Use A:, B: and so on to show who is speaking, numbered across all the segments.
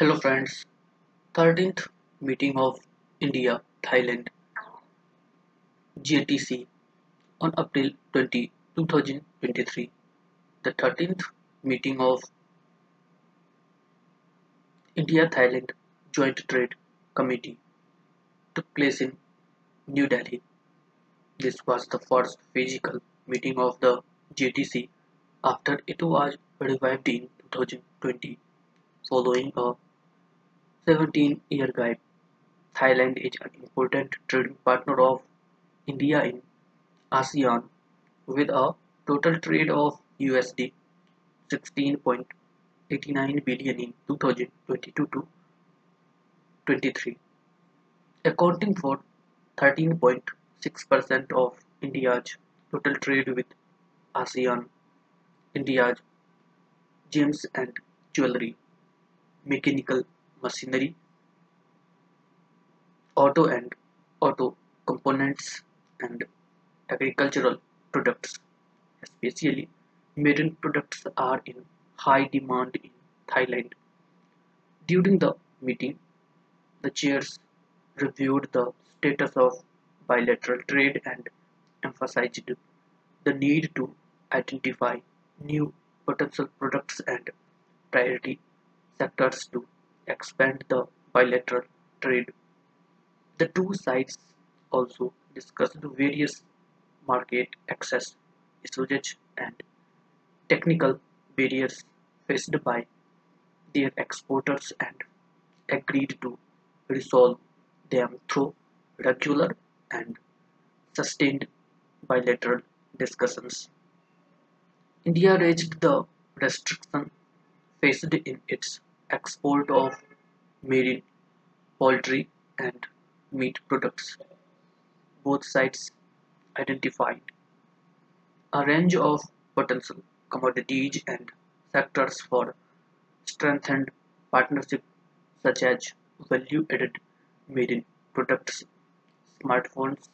A: Hello friends, 13th meeting of India Thailand GATC on April 20, 2023. The 13th meeting of India Thailand Joint Trade Committee took place in New Delhi. This was the first physical meeting of the GATC after it was revived in 2020 following a 17 year gap. Thailand is an important trading partner of India in ASEAN with a total trade of USD 16.89 billion in 2022 to 23, accounting for 13.6% of India's total trade with ASEAN. India's gems and jewelry, mechanical machinery, auto and auto components, and agricultural products, especially marine products, are in high demand in Thailand. During the meeting, the chairs reviewed the status of bilateral trade and emphasized the need to identify new potential products and priority sectors to expand the bilateral trade. The two sides also discussed various market access issues and technical barriers faced by their exporters and agreed to resolve them through regular and sustained bilateral discussions. India raised the restriction faced in its export of marine, poultry, and meat products. Both sides identified a range of potential commodities and sectors for strengthened partnership such as value-added marine products, smartphones,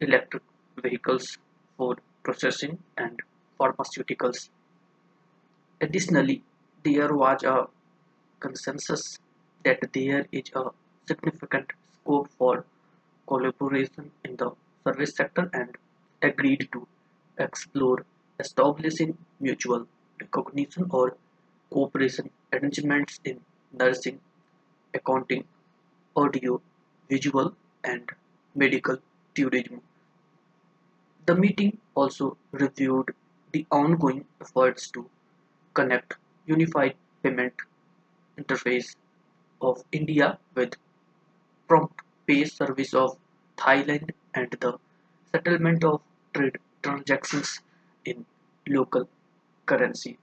A: electric vehicles, food processing, and pharmaceuticals. Additionally, there was a consensus that there is a significant scope for collaboration in the service sector and agreed to explore establishing mutual recognition or cooperation arrangements in nursing, accounting, audio, visual, and medical tourism. The meeting also reviewed the ongoing efforts to connect unified payment interface of India with prompt pay service of Thailand and the settlement of trade transactions in local currency.